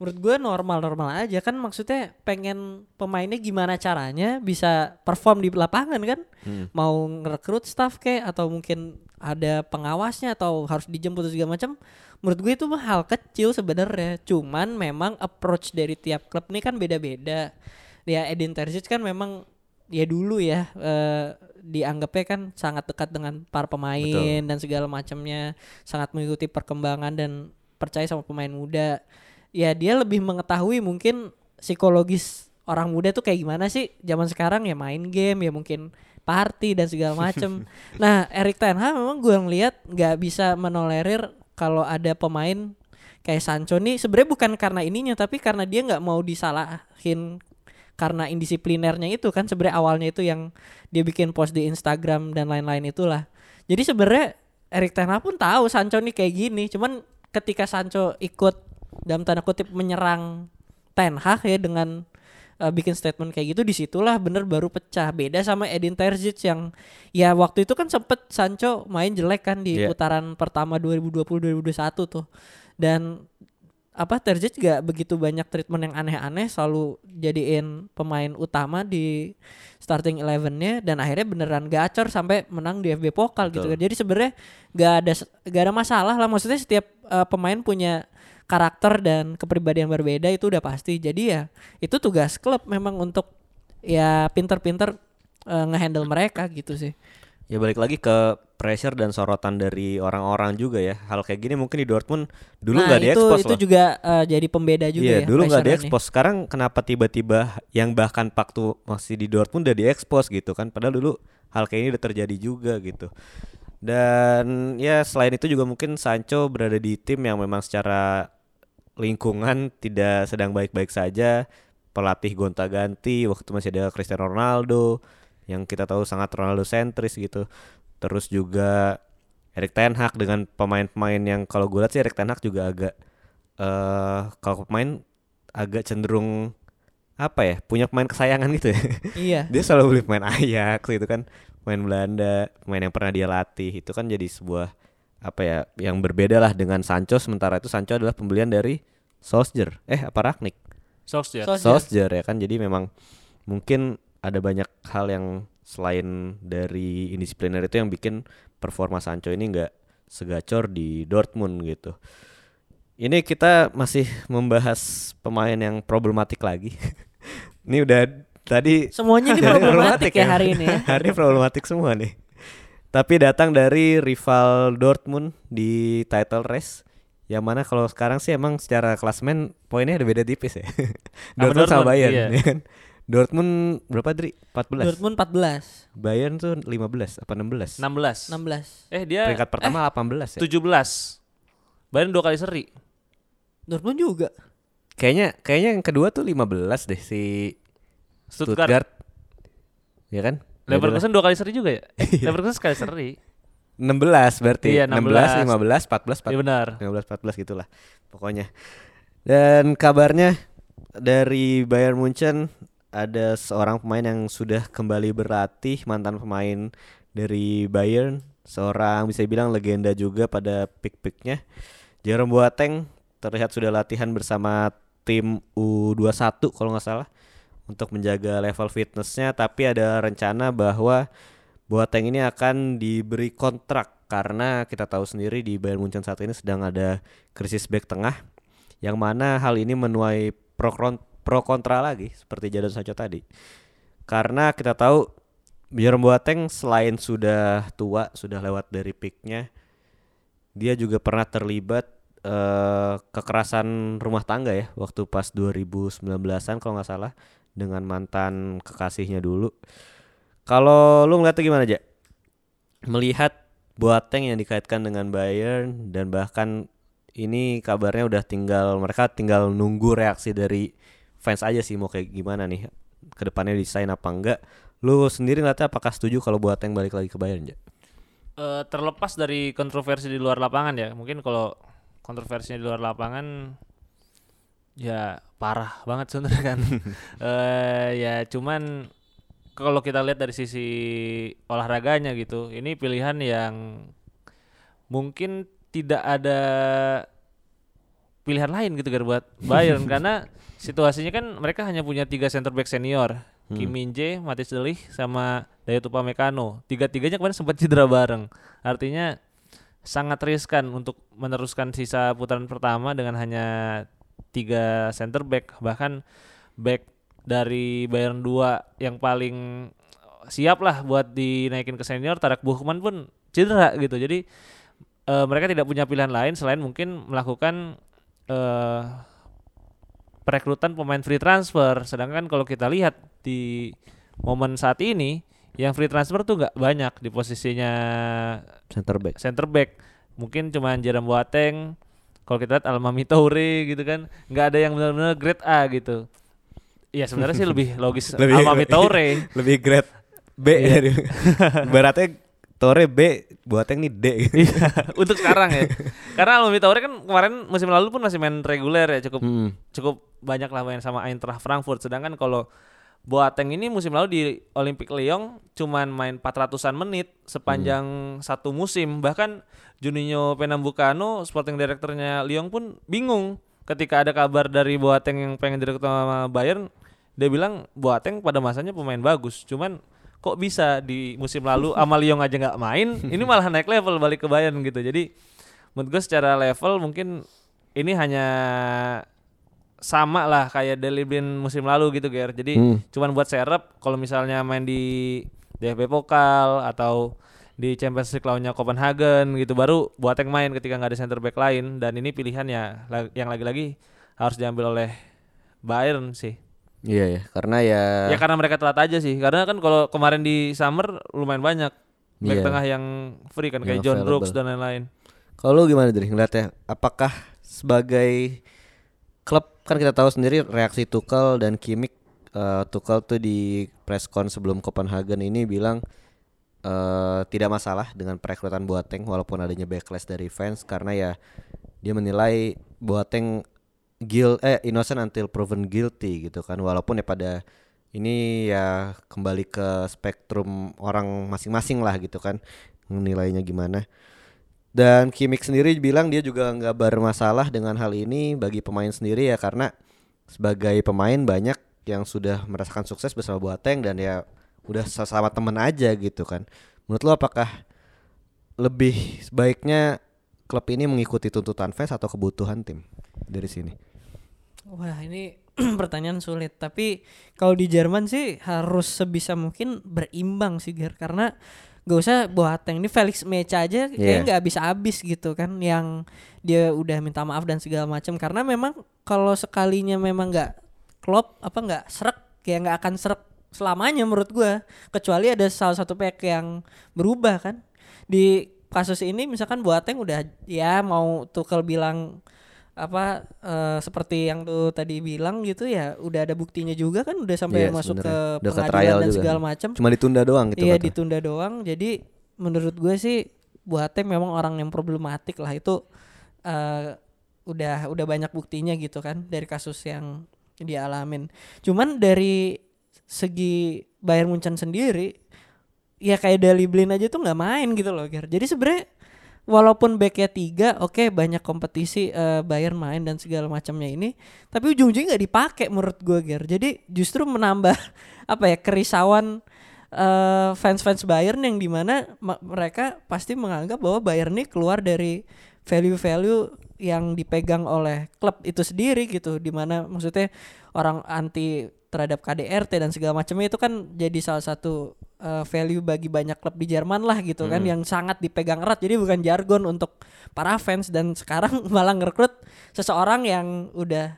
Menurut gue normal-normal aja kan maksudnya pengen pemainnya gimana caranya bisa perform di lapangan kan Hmm. mau ngerekrut staff kayak atau mungkin ada pengawasnya atau harus dijemput atau segala macam menurut gue itu mah hal kecil sebenarnya cuman memang approach dari tiap klub ini kan beda-beda ya Edin Terzic kan memang ya dulu ya eh, dianggapnya kan sangat dekat dengan para pemain dan segala macamnya sangat mengikuti perkembangan dan percaya sama pemain muda. Ya dia lebih mengetahui mungkin psikologis orang muda tuh kayak gimana sih? Zaman sekarang ya main game ya mungkin party dan segala macem. Nah Erik Ten Hag memang gue ngeliat nggak bisa menolerir kalau ada pemain kayak Sancho nih. Sebenarnya bukan karena ininya tapi karena dia nggak mau disalahin karena indisiplinernya itu kan sebenarnya awalnya itu yang dia bikin post di Instagram dan lain-lain itulah. Jadi sebenarnya Erik Ten Hag pun tahu Sancho nih kayak gini. Cuman ketika Sancho ikut dalam tanda kutip menyerang Ten Hag ya dengan uh, bikin statement kayak gitu di situlah bener baru pecah. Beda sama Edin Terzic yang ya waktu itu kan sempet Sancho main jelek kan di Iya. putaran pertama 2020-2021 tuh. Dan apa Terzic gak begitu banyak treatment yang aneh-aneh selalu jadiin pemain utama di starting elevennya dan akhirnya beneran gacor sampai menang di FB Pokal gitu kan. Jadi sebenarnya gak ada gak ada masalah lah maksudnya setiap uh, pemain punya karakter dan kepribadian berbeda itu udah pasti. Jadi ya itu tugas klub memang untuk ya pinter-pinter uh, ngehandle mereka gitu sih Ya balik lagi ke pressure dan sorotan dari orang-orang juga ya. Hal kayak gini mungkin di Dortmund dulu nah nggak itu diekspos itu lah. juga uh, jadi pembeda juga Iya, ya dulu nggak diekspos. Sekarang kenapa tiba-tiba yang bahkan waktu masih di Dortmund udah diekspos gitu kan? Padahal dulu hal kayak ini udah terjadi juga gitu. Dan ya selain itu juga mungkin Sancho berada di tim yang memang secara lingkungan tidak sedang baik-baik saja. Pelatih gonta-ganti waktu masih ada Cristiano Ronaldo yang kita tahu sangat Ronaldo sentris gitu. Terus juga Erik Ten Hag dengan pemain-pemain yang kalau gue lihat sih Erik Ten Hag juga agak eh kalau pemain agak cenderung apa ya punya pemain kesayangan gitu ya. Iya. Dia selalu beli pemain Ajax gitu kan pemain Belanda pemain yang pernah dia latih. Itu kan jadi sebuah apa ya yang berbeda lah dengan Sancho. Sementara itu Sancho adalah pembelian dari Solskjaer. Eh apa Ragnik Solskjaer. Solskjaer. Solskjaer ya kan. Jadi memang mungkin ada banyak hal yang selain dari indisipliner itu yang bikin performa Sancho ini nggak segacor di Dortmund gitu. Ini kita masih membahas pemain yang problematik lagi. ini udah tadi semuanya ini Jadi problematik ya hari ini ya Hari ini problematik semua nih. Tapi datang dari rival Dortmund di title race. Yang mana kalau sekarang sih emang secara klasmen poinnya ada beda tipis ya. Dortmund sama Dortmund, Bayern iya. ya kan. Dortmund berapa Dri? 14. Dortmund 14 Bayern tuh 15 apa 16? 16. 16 Eh dia Peringkat pertama 18 ya. 17. Bayern dua kali seri. Dortmund juga Kayaknya kayaknya yang kedua tuh 15 deh si Stuttgart. Stuttgart. Ya kan? Leverkusen dua kali seri juga ya? Eh, Leverkusen sekali seri. 16 berarti. Iya, 16, 16. 15, 14, 14. Iya benar. 15 14 gitulah pokoknya. Dan kabarnya dari Bayern Munchen ada seorang pemain yang sudah kembali berlatih mantan pemain dari Bayern, seorang bisa bilang legenda juga pada pick-picknya. Jerome Boateng terlihat sudah latihan bersama tim U21 kalau nggak salah untuk menjaga level fitnessnya tapi ada rencana bahwa Boateng ini akan diberi kontrak karena kita tahu sendiri di Bayern Munchen saat ini sedang ada krisis back tengah yang mana hal ini menuai pro, pro kontra lagi seperti Jadon Sancho tadi. Karena kita tahu Jerome Boateng selain sudah tua, sudah lewat dari peaknya, dia juga pernah terlibat eh, kekerasan rumah tangga ya waktu pas 2019-an kalau nggak salah dengan mantan kekasihnya dulu. Kalau lu ngeliatnya gimana aja? Melihat Boateng yang dikaitkan dengan Bayern dan bahkan ini kabarnya udah tinggal mereka tinggal nunggu reaksi dari fans aja sih mau kayak gimana nih ke depannya desain apa enggak. Lu sendiri ngeliatnya apakah setuju kalau Boateng balik lagi ke Bayern ya? Eh, terlepas dari kontroversi di luar lapangan ya, mungkin kalau kontroversinya di luar lapangan ya parah banget sebenarnya kan. Eh ya cuman kalau kita lihat dari sisi olahraganya gitu, ini pilihan yang mungkin tidak ada pilihan lain gitu kan buat Bayern karena situasinya kan mereka hanya punya tiga center back senior. Kim Min Jae, Matis Delik, sama Dayot Upamecano. Tiga-tiganya kemarin sempat cedera bareng. Artinya sangat riskan untuk meneruskan sisa putaran pertama dengan hanya tiga center back bahkan back dari Bayern 2 yang paling siap lah buat dinaikin ke senior Tarak Buchman pun cedera gitu jadi eh, mereka tidak punya pilihan lain selain mungkin melakukan eh, perekrutan pemain free transfer sedangkan kalau kita lihat di momen saat ini yang free transfer tuh nggak banyak di posisinya Center back. center back mungkin cuma Jerome Boateng kalau kita lihat Almami Toure gitu kan nggak ada yang benar-benar grade A gitu ya sebenarnya sih lebih logis Lebih- Almami Toure Lebih grade B Iya. dari Baratnya Tore B, Boateng nih D. gitu. Iya, untuk sekarang ya. Karena Almi Traore kan kemarin musim lalu pun masih main reguler ya, cukup Hmm. cukup banyak lah main sama Eintracht Frankfurt. Sedangkan kalau Boateng ini musim lalu di Olympic Lyon cuman main 400-an menit sepanjang satu musim. Bahkan Juninho Pernambucano, sporting directornya Lyon pun bingung ketika ada kabar dari Boateng yang pengen direkrut sama Bayern. Dia bilang Boateng pada masanya pemain bagus, cuman kok bisa di musim lalu sama Lyon aja nggak main, ini malah naik level balik ke Bayern gitu. Jadi menurut gue secara level mungkin ini hanya sama lah kayak Deli Blind musim lalu gitu Ger. Jadi Hmm. cuman buat serep kalau misalnya main di DFB Pokal atau di Champions League lawannya Copenhagen gitu baru Boateng main ketika nggak ada center back lain dan ini pilihan ya yang lagi-lagi harus diambil oleh Bayern sih. Iya ya, karena ya Ya karena mereka telat aja sih. Karena kan kalau kemarin di summer lumayan banyak back Iya. tengah yang free kan kayak Yang John Brooks available. dan lain-lain. Kalau lu gimana dari ngeliatnya? Apakah sebagai klub kan kita tahu sendiri reaksi Tuchel dan Kimmich eh, Tuchel tuh di presscon sebelum Copenhagen ini bilang eh, tidak masalah dengan perekrutan Boateng walaupun adanya backlash dari fans karena ya dia menilai Boateng guilt eh innocent until proven guilty gitu kan walaupun ya pada ini ya kembali ke spektrum orang masing-masing lah gitu kan nilainya gimana dan Kimmich sendiri bilang dia juga nggak bermasalah dengan hal ini bagi pemain sendiri ya karena sebagai pemain banyak yang sudah merasakan sukses bersama Boateng dan ya udah sama temen aja gitu kan. Menurut lo apakah lebih sebaiknya klub ini mengikuti tuntutan fans atau kebutuhan tim dari sini? Wah ini pertanyaan sulit. Tapi kalau di Jerman sih harus sebisa mungkin berimbang sih Ger. Karena gak usah Boateng ini Felix Mecha aja Iya. kayaknya nggak habis-habis gitu kan. Yang dia udah minta maaf dan segala macam karena memang kalau sekalinya memang nggak klop apa nggak serak kayak nggak akan serak selamanya menurut gua. Kecuali ada salah satu pihak yang berubah kan. Di kasus ini misalkan Boateng udah ya mau Tuchel bilang apa eh, seperti yang tuh tadi bilang gitu ya udah ada buktinya juga kan udah sampai Iya, masuk ke. Udah ke pengadilan trial dan juga. segala macam Cuma ditunda doang gitu iya kata. ditunda doang jadi menurut gue sih Boateng memang orang yang problematik lah itu eh, udah udah banyak buktinya gitu kan dari kasus yang dia alamin cuman dari segi Bayern Munchen sendiri ya kayak Dali Blin aja tuh nggak main gitu loh Ger. jadi sebenarnya walaupun backnya tiga oke banyak kompetisi eh, Bayern main dan segala macamnya ini tapi ujung-ujungnya nggak dipakai menurut gue Ger. Jadi justru menambah apa ya kerisauan eh, fans-fans Bayern yang di mana ma- mereka pasti menganggap bahwa Bayern ini keluar dari value-value yang dipegang oleh klub itu sendiri gitu. Di mana maksudnya orang anti terhadap KDRT dan segala macamnya itu kan jadi salah satu uh, value bagi banyak klub di Jerman lah gitu kan yang sangat dipegang erat. Jadi bukan jargon untuk para fans. Dan sekarang malah ngerekrut seseorang yang udah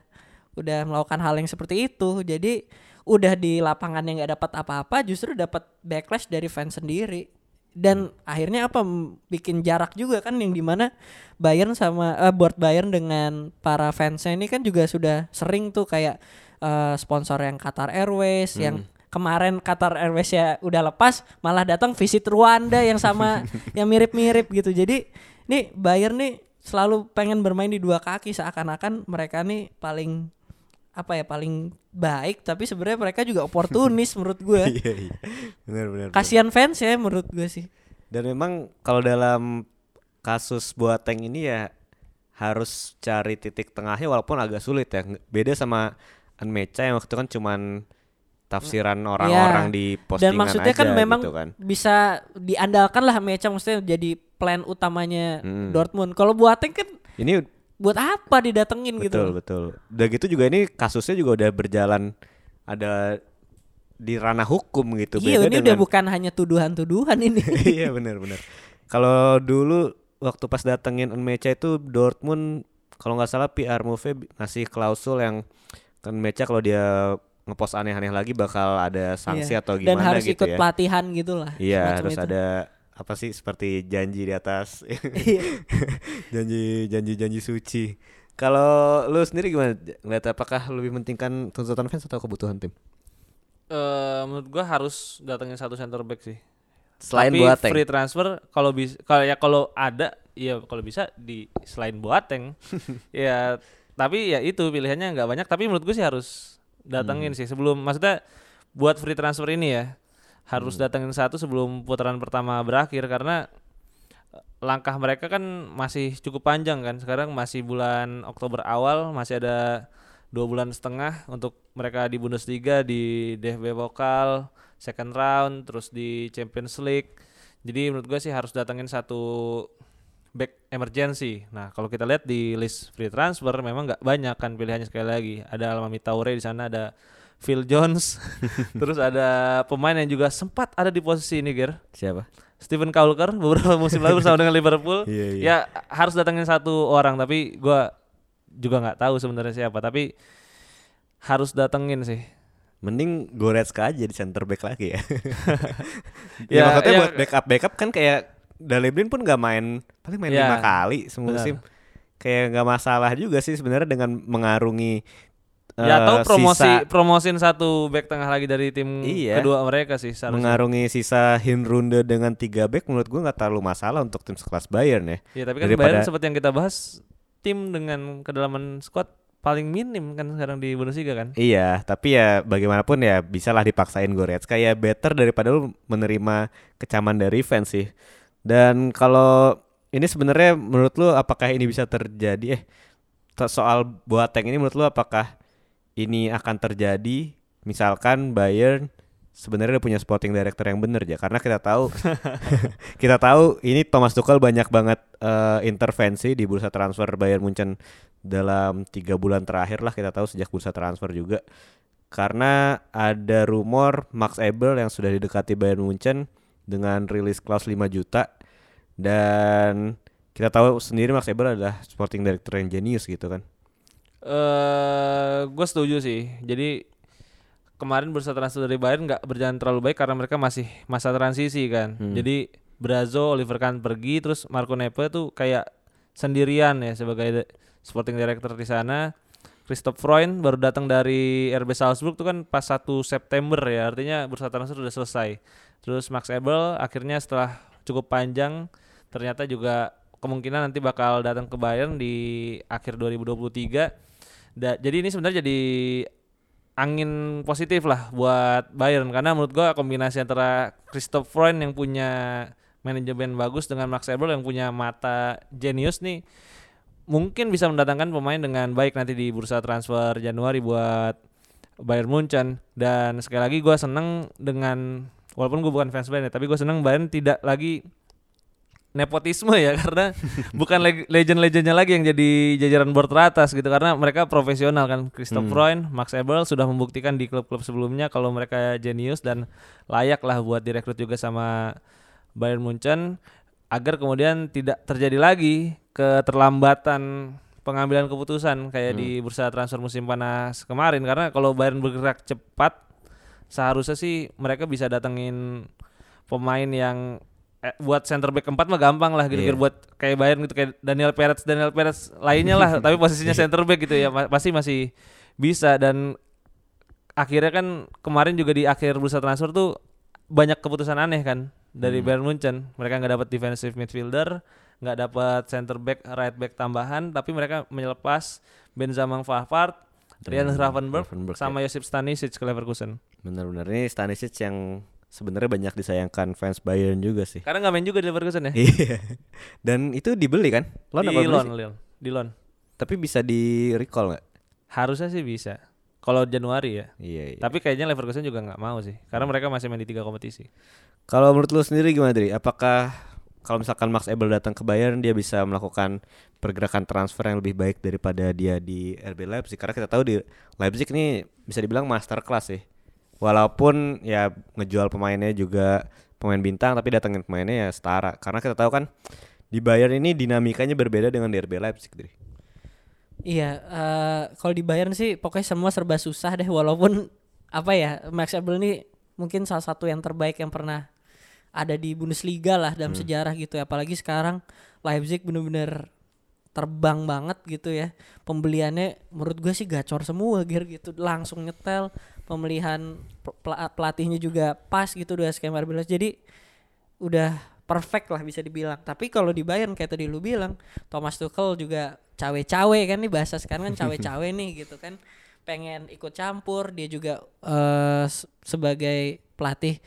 udah melakukan hal yang seperti itu. Jadi udah di lapangan yang nggak dapat apa-apa justru dapat backlash dari fans sendiri. Dan akhirnya apa bikin jarak juga kan yang di mana Bayern sama eh, board Bayern dengan para fansnya ini kan juga sudah sering tuh kayak eh, sponsor yang Qatar Airways yang kemarin Qatar Airways ya udah lepas malah datang visit Rwanda yang sama yang mirip-mirip gitu jadi nih Bayern nih selalu pengen bermain di dua kaki seakan-akan mereka nih paling apa ya paling baik tapi sebenarnya mereka juga oportunis menurut gue Iya iya. Benar benar. kasihan fans ya menurut gue sih Dan memang kalau dalam kasus Boateng ini ya harus cari titik tengahnya walaupun agak sulit ya. Beda sama Anmecha yang waktu itu kan cuman tafsiran orang-orang Ya. di postingan dan maksudnya kan aja memang gitu kan. bisa diandalkan lah Mecha maksudnya jadi plan utamanya Hmm. Dortmund kalau Boateng kan Ini buat apa didatengin betul gitu betul. Udah gitu juga ini kasusnya juga udah berjalan ada di ranah hukum gitu. iya Beda ini udah bukan hanya tuduhan-tuduhan ini iya benar benar. Kalau dulu waktu pas datengin Mecha itu Dortmund kalau nggak salah PR Move ngasih klausul yang kan Mecha kalau dia ngepost aneh-aneh lagi bakal ada sanksi Iya. atau dan gimana harus gitu ikut ya. pelatihan gitulah Iya semacam harus itu. ada apa sih seperti janji di atas Iya. janji janji janji suci. Kalau lu sendiri gimana? Ngeliat apakah lebih pentingkan tuntutan fans atau kebutuhan tim? Eh menurut gua harus datangin satu center back sih. Selain Tapi Boateng. free transfer kalau bisa kalau ya kalau ada ya kalau bisa di selain Boateng ya tapi ya itu pilihannya nggak banyak tapi menurut gue sih harus datengin sih sebelum maksudnya buat free transfer ini ya harus datengin satu sebelum putaran pertama berakhir karena eh, langkah mereka kan masih cukup panjang kan. Sekarang masih bulan Oktober awal masih ada dua bulan setengah untuk mereka di Bundesliga di DFB Pokal second round terus di Champions League. Jadi menurut gue sih harus datengin satu back emergency nah kalau kita lihat di list free transfer memang nggak banyak kan pilihannya sekali lagi ada Almami Taure di sana ada Phil Jones terus ada pemain yang juga sempat ada di posisi ini Ger Siapa? Steven Kaulker beberapa musim lalu bersama dengan Liverpool. Iya, iya. Ya harus datangin satu orang tapi gua juga nggak tahu sebenarnya siapa tapi harus datengin sih. Mending Goretzka aja di center back lagi ya. ya, Ya, maksudnya ya. buat backup backup kan kayak Daleblin pun nggak main paling main Ya. lima kali semusim. Kayak nggak masalah juga sih sebenarnya dengan mengarungi ya eh, atau promosi sisa- promosin satu back tengah lagi dari tim Iya. kedua mereka sih seharusnya. mengarungi sisa Hinrunde dengan tiga back menurut gua nggak terlalu masalah untuk tim sekelas Bayern ya. Ya tapi kan Daripada- Bayern seperti yang kita bahas tim dengan kedalaman squad paling minim kan sekarang di Bundesliga kan. Iya, tapi ya bagaimanapun ya bisalah dipaksain Goretzka ya better daripada lu menerima kecaman dari fans sih. Dan kalau ini sebenarnya menurut lu apakah ini bisa terjadi? Eh soal Boateng ini menurut lu apakah ini akan terjadi? Misalkan Bayern sebenarnya punya sporting director yang bener ya karena kita tahu kita tahu ini Thomas Tuchel banyak banget eh, intervensi di bursa transfer Bayern Munchen dalam tiga bulan terakhir lah kita tahu sejak bursa transfer juga. Karena ada rumor Max Ebel yang sudah didekati Bayern Munchen dengan rilis clause 5 juta dan kita tahu sendiri Max Ebel adalah sporting director yang jenius gitu kan Eh, gue setuju sih. Jadi kemarin bursa transfer dari Bayern nggak berjalan terlalu baik karena mereka masih masa transisi kan. Jadi Brazo, Oliver Kahn pergi, terus Marco Nepe tuh kayak sendirian ya sebagai sporting director di sana. Christoph Freund baru datang dari RB Salzburg tuh kan pas 1 September ya, artinya bursa transfer sudah selesai. Terus Max Ebel akhirnya setelah cukup panjang ternyata juga kemungkinan nanti bakal datang ke Bayern di akhir 2023. Da- jadi ini sebenarnya jadi angin positif lah buat Bayern karena menurut gua kombinasi antara Christoph Freund yang punya manajemen bagus dengan Max Eberl yang punya mata jenius nih mungkin bisa mendatangkan pemain dengan baik nanti di bursa transfer Januari buat Bayern Munchen dan sekali lagi gua seneng dengan walaupun gue bukan fans Bayern ya, tapi gue seneng Bayern tidak lagi nepotisme ya karena bukan leg- legend-legendnya lagi yang jadi jajaran board teratas gitu. Karena mereka profesional kan. Christoph Freund, Max Eberl sudah membuktikan di klub-klub sebelumnya kalau mereka jenius dan layak lah buat direkrut juga sama Bayern Munchen agar kemudian tidak terjadi lagi keterlambatan pengambilan keputusan kayak di bursa transfer musim panas kemarin. Karena kalau Bayern bergerak cepat seharusnya sih mereka bisa datengin pemain yang eh, buat center back keempat mah gampang lah gitu Iya. buat kayak Bayern gitu kayak Daniel Perez Daniel Perez lainnya lah tapi posisinya center back gitu ya pasti masih bisa. Dan akhirnya kan kemarin juga di akhir bursa transfer tuh banyak keputusan aneh kan dari Bayern Munchen. Mereka nggak dapat defensive midfielder nggak dapat center back right back tambahan tapi mereka menyelepas Benzema Pavard Rian Gravenberch, sama Josip Stanisic ke Leverkusen benar-benar ini Stanisic yang sebenarnya banyak disayangkan fans Bayern juga sih karena nggak main juga di Leverkusen ya Iya. Dan itu dibeli kan? Loan di loan? Lil. di loan Tapi bisa di recall nggak? harusnya sih bisa kalau Januari ya Iya, iya. tapi kayaknya Leverkusen juga nggak mau sih karena mereka masih main di tiga kompetisi Kalau menurut lu sendiri gimana Dri? Apakah kalau misalkan Max Ebel datang ke Bayern dia bisa melakukan pergerakan transfer yang lebih baik daripada dia di RB Leipzig? Karena kita tahu di Leipzig ini bisa dibilang master class sih. Walaupun ya ngejual pemainnya juga pemain bintang tapi datengin pemainnya ya setara. Karena kita tahu kan di Bayern ini dinamikanya berbeda dengan di RB Leipzig, Dri. Iya, eh, kalau di Bayern sih pokoknya semua serba susah deh walaupun apa ya Max Ebel ini mungkin salah satu yang terbaik yang pernah ada di Bundesliga lah dalam sejarah gitu ya. Apalagi sekarang Leipzig bener-bener terbang banget gitu ya. Pembeliannya menurut gue sih gacor semua gear gitu langsung nyetel. Pemilihan pel- pel- pelatihnya juga pas gitu udah skema RB Leipzig. Jadi udah perfect lah bisa dibilang. Tapi kalau di Bayern kayak tadi lu bilang, Thomas Tuchel juga cawe-cawe kan nih bahasa sekarang kan cawe-cawe nih gitu kan. Pengen ikut campur, dia juga se- sebagai pelatih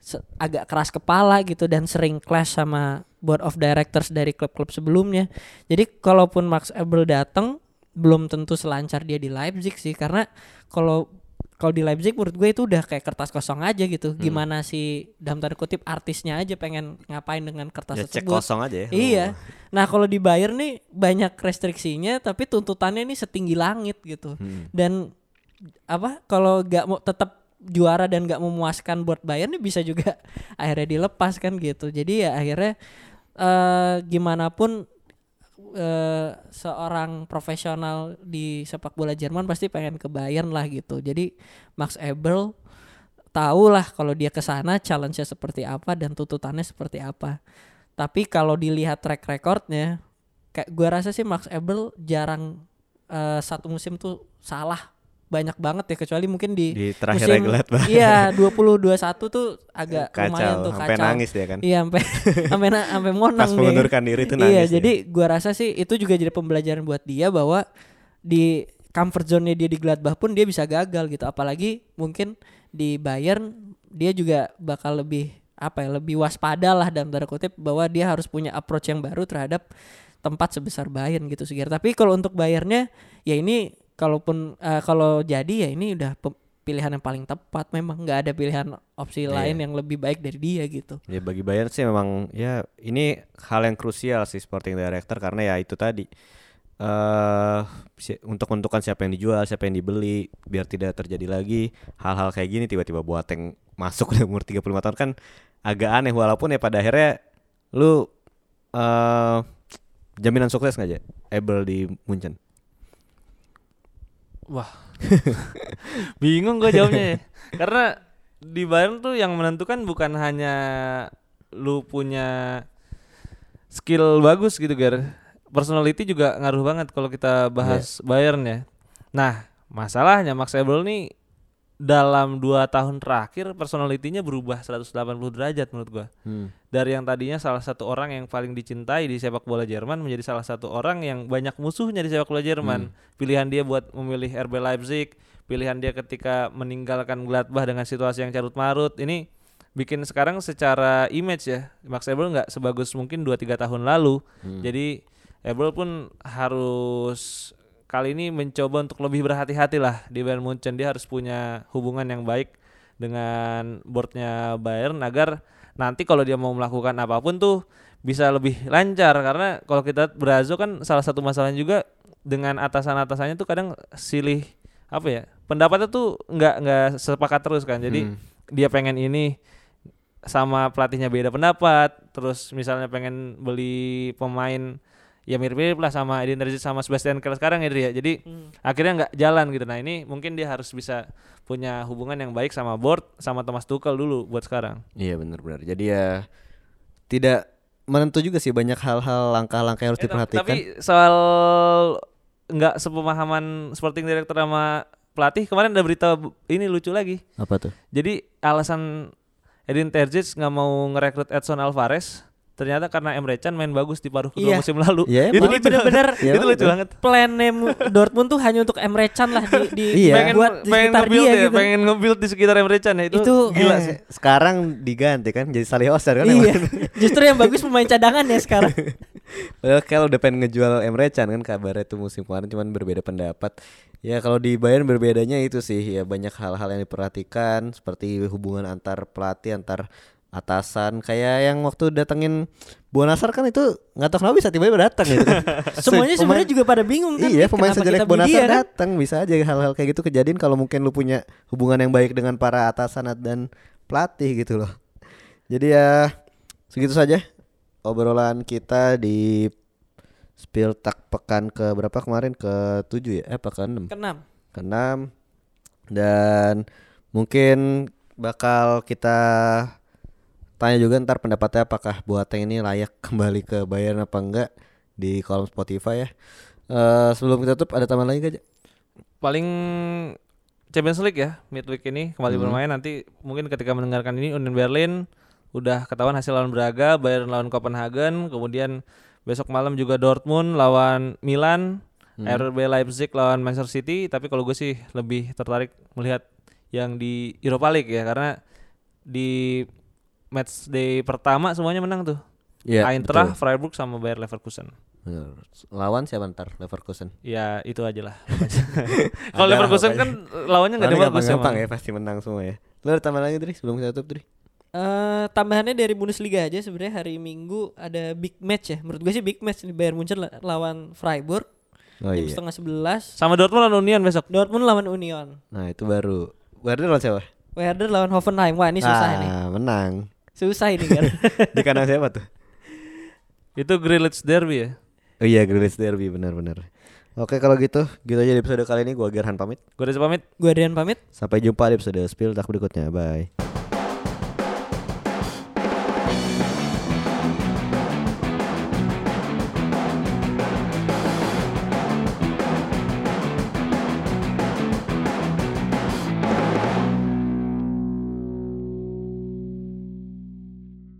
se- agak keras kepala gitu dan sering clash sama board of directors dari klub-klub sebelumnya. Jadi kalaupun Max Eberl datang belum tentu selancar dia di Leipzig sih karena kalau kalau di Leipzig menurut gue itu udah kayak kertas kosong aja gitu. Hmm. Gimana sih dalam tanda kutip artisnya aja pengen ngapain dengan kertas Ya cek tersebut. kosong aja ya. Iya. Nah, kalau di Bayern nih banyak restriksinya tapi tuntutannya nih setinggi langit gitu. Hmm. Dan apa kalau nggak mau tetap juara dan nggak memuaskan buat Bayern nih bisa juga akhirnya dilepas kan gitu. Jadi ya akhirnya eh gimana pun eh, seorang profesional di sepak bola Jerman pasti pengen ke Bayern lah gitu. Jadi Max Eberl tahu lah kalau dia ke sana challenge-nya seperti apa dan tuntutannya seperti apa. Tapi kalau dilihat track recordnya, kayak gua rasa sih Max Eberl jarang eh, satu musim tuh salah banyak banget ya kecuali mungkin di, Di terakhir musim Gladbach. iya 20 21 tuh agak lumayan Kacau, tuh sampai kacau. nangis dia kan. Iya sampai sampai na- sampai monang Pas mengundurkan diri tuh Iya, nangis dia. jadi gua rasa sih itu juga jadi pembelajaran buat dia bahwa di comfort zone-nya dia di Gladbach pun dia bisa gagal gitu. Apalagi mungkin di Bayern dia juga bakal lebih apa ya, lebih waspada lah dalam tanda kutip bahwa dia harus punya approach yang baru terhadap tempat sebesar Bayern gitu Sigir. Tapi kalau untuk Bayernnya ya ini kalaupun eh, kalau jadi ya ini udah pilihan yang paling tepat memang nggak ada pilihan opsi Iya. lain yang lebih baik dari dia gitu. Ya bagi Bayern sih memang ya ini hal yang krusial sih sporting director karena ya itu tadi eh si- untuk menentukan siapa yang dijual, siapa yang dibeli biar tidak terjadi lagi hal-hal kayak gini tiba-tiba buat yang masuk udah umur 35 tahun kan agak aneh walaupun ya pada akhirnya lu eh jaminan sukses nggak aja Ebel di Munchen. Wah. Bingung gue jawabnya ya. Karena di Bayern tuh yang menentukan bukan hanya lu punya skill bagus gitu Gar. Personality juga ngaruh banget kalau kita bahas Bayern ya. Nah, masalahnya Max Eberl nih dalam dua tahun terakhir personalitinya berubah 180 derajat menurut gua. Hmm. Dari yang tadinya salah satu orang yang paling dicintai di sepak bola Jerman menjadi salah satu orang yang banyak musuhnya di sepak bola Jerman. Pilihan dia buat memilih RB Leipzig, pilihan dia ketika meninggalkan Gladbach dengan situasi yang carut marut ini bikin sekarang secara image ya Max Eberl nggak sebagus mungkin 2-3 tahun lalu. Jadi Eberl pun harus kali ini mencoba untuk lebih berhati-hati lah di Bayern Munchen. Dia harus punya hubungan yang baik dengan boardnya Bayern agar nanti kalau dia mau melakukan apa pun tuh bisa lebih lancar. Karena kalau kita Brazo kan salah satu masalahnya juga dengan atasan-atasannya tuh kadang silih apa ya pendapatnya tuh nggak nggak sepakat terus kan. Jadi Hmm. dia pengen ini sama pelatihnya beda pendapat terus misalnya pengen beli pemain ya mirip-mirip lah sama Edin Terzic sama Sebastian Kehl sekarang ya Dri, ya jadi akhirnya nggak jalan gitu nah ini mungkin dia harus bisa punya hubungan yang baik sama board sama Thomas Tuchel dulu buat sekarang Iya benar-benar. Jadi ya tidak menentu juga sih banyak hal-hal langkah-langkah yang harus Eh, diperhatikan. tapi soal nggak sepemahaman sporting director sama pelatih kemarin ada berita ini lucu lagi Apa tuh? jadi alasan Edin Terzic nggak mau ngerekrut Edson Alvarez ternyata karena Emre Can main bagus di paruh kedua Iya. musim lalu Iya, itu bener-bener Iya, itu lucu banget Plannya mu- Dortmund tuh hanya untuk Emre Can lah di, di Iya. pengen buat di pengen sekitar nge-build dia ya, gitu. pengen nge-build di sekitar Emre Can ya itu, Itu gila Eh, sih Sekarang diganti kan jadi Salih Oscar kan iya. Justru yang bagus pemain cadangan ya sekarang. Padahal kalau udah pengen ngejual Emre Can kan kabarnya tuh musim kemarin cuman berbeda pendapat. Ya kalau di Bayern berbedanya itu sih ya banyak hal-hal yang diperhatikan seperti hubungan antar pelatih antar atasan kayak yang waktu datengin Bonasar kan itu nggak tahu kenapa bisa tiba-tiba datang gitu kan. Semuanya Se- sebenarnya juga pada bingung kan. Iya nih, pemain sejelek Bonasar kan? datang bisa aja hal-hal kayak gitu kejadian kalau mungkin lu punya hubungan yang baik dengan para atasan dan pelatih gitu loh. Jadi ya segitu saja obrolan kita di Spill tak pekan ke berapa kemarin ke 7 ya eh apa ke 6 Keenam. ke 6 dan mungkin bakal kita tanya juga ntar pendapatnya apakah Boateng ini layak kembali ke Bayern apa enggak di kolom Spotify ya. Eh sebelum kita tutup ada tambahan lagi gak? Paling Champions League ya midweek ini kembali Hmm. bermain nanti mungkin ketika mendengarkan ini Union Berlin udah ketahuan hasil lawan Braga, Bayern lawan Copenhagen, kemudian besok malam juga Dortmund lawan Milan, RB Leipzig lawan Manchester City. Tapi kalau gue sih lebih tertarik melihat yang di Europa League ya karena di match day pertama semuanya menang tuh. Iya, Eintracht, betul. Freiburg sama Bayer Leverkusen. Bener. Lawan siapa ntar Leverkusen. Ya itu aja lah. Kalau Leverkusen kan lawannya nggak ada bagus gampang-gampang emang. ya pasti menang semua ya. Lu ada tambahan lagi Dri sebelum kita tutup Dri? Eh, tambahannya dari Bundesliga aja sebenarnya hari Minggu ada big match ya. Menurut gue sih big match nih Bayern Munchen la- lawan Freiburg Oh jam iya. setengah sebelas. Sama Dortmund lawan Union besok. Dortmund lawan Union. Nah itu baru. Werder lawan siapa? Werder lawan Hoffenheim. Wah ini susah ah, nih. menang. Susah ini kan. Di kandang siapa tuh? Itu Grillage Derby ya. Oh iya Grilis Derby benar-benar. Oke kalau gitu, gitu aja di episode kali ini gua Gerhan pamit. Gue Reza pamit. gue Adrian pamit. Sampai jumpa di episode Spill Tak berikutnya. Bye.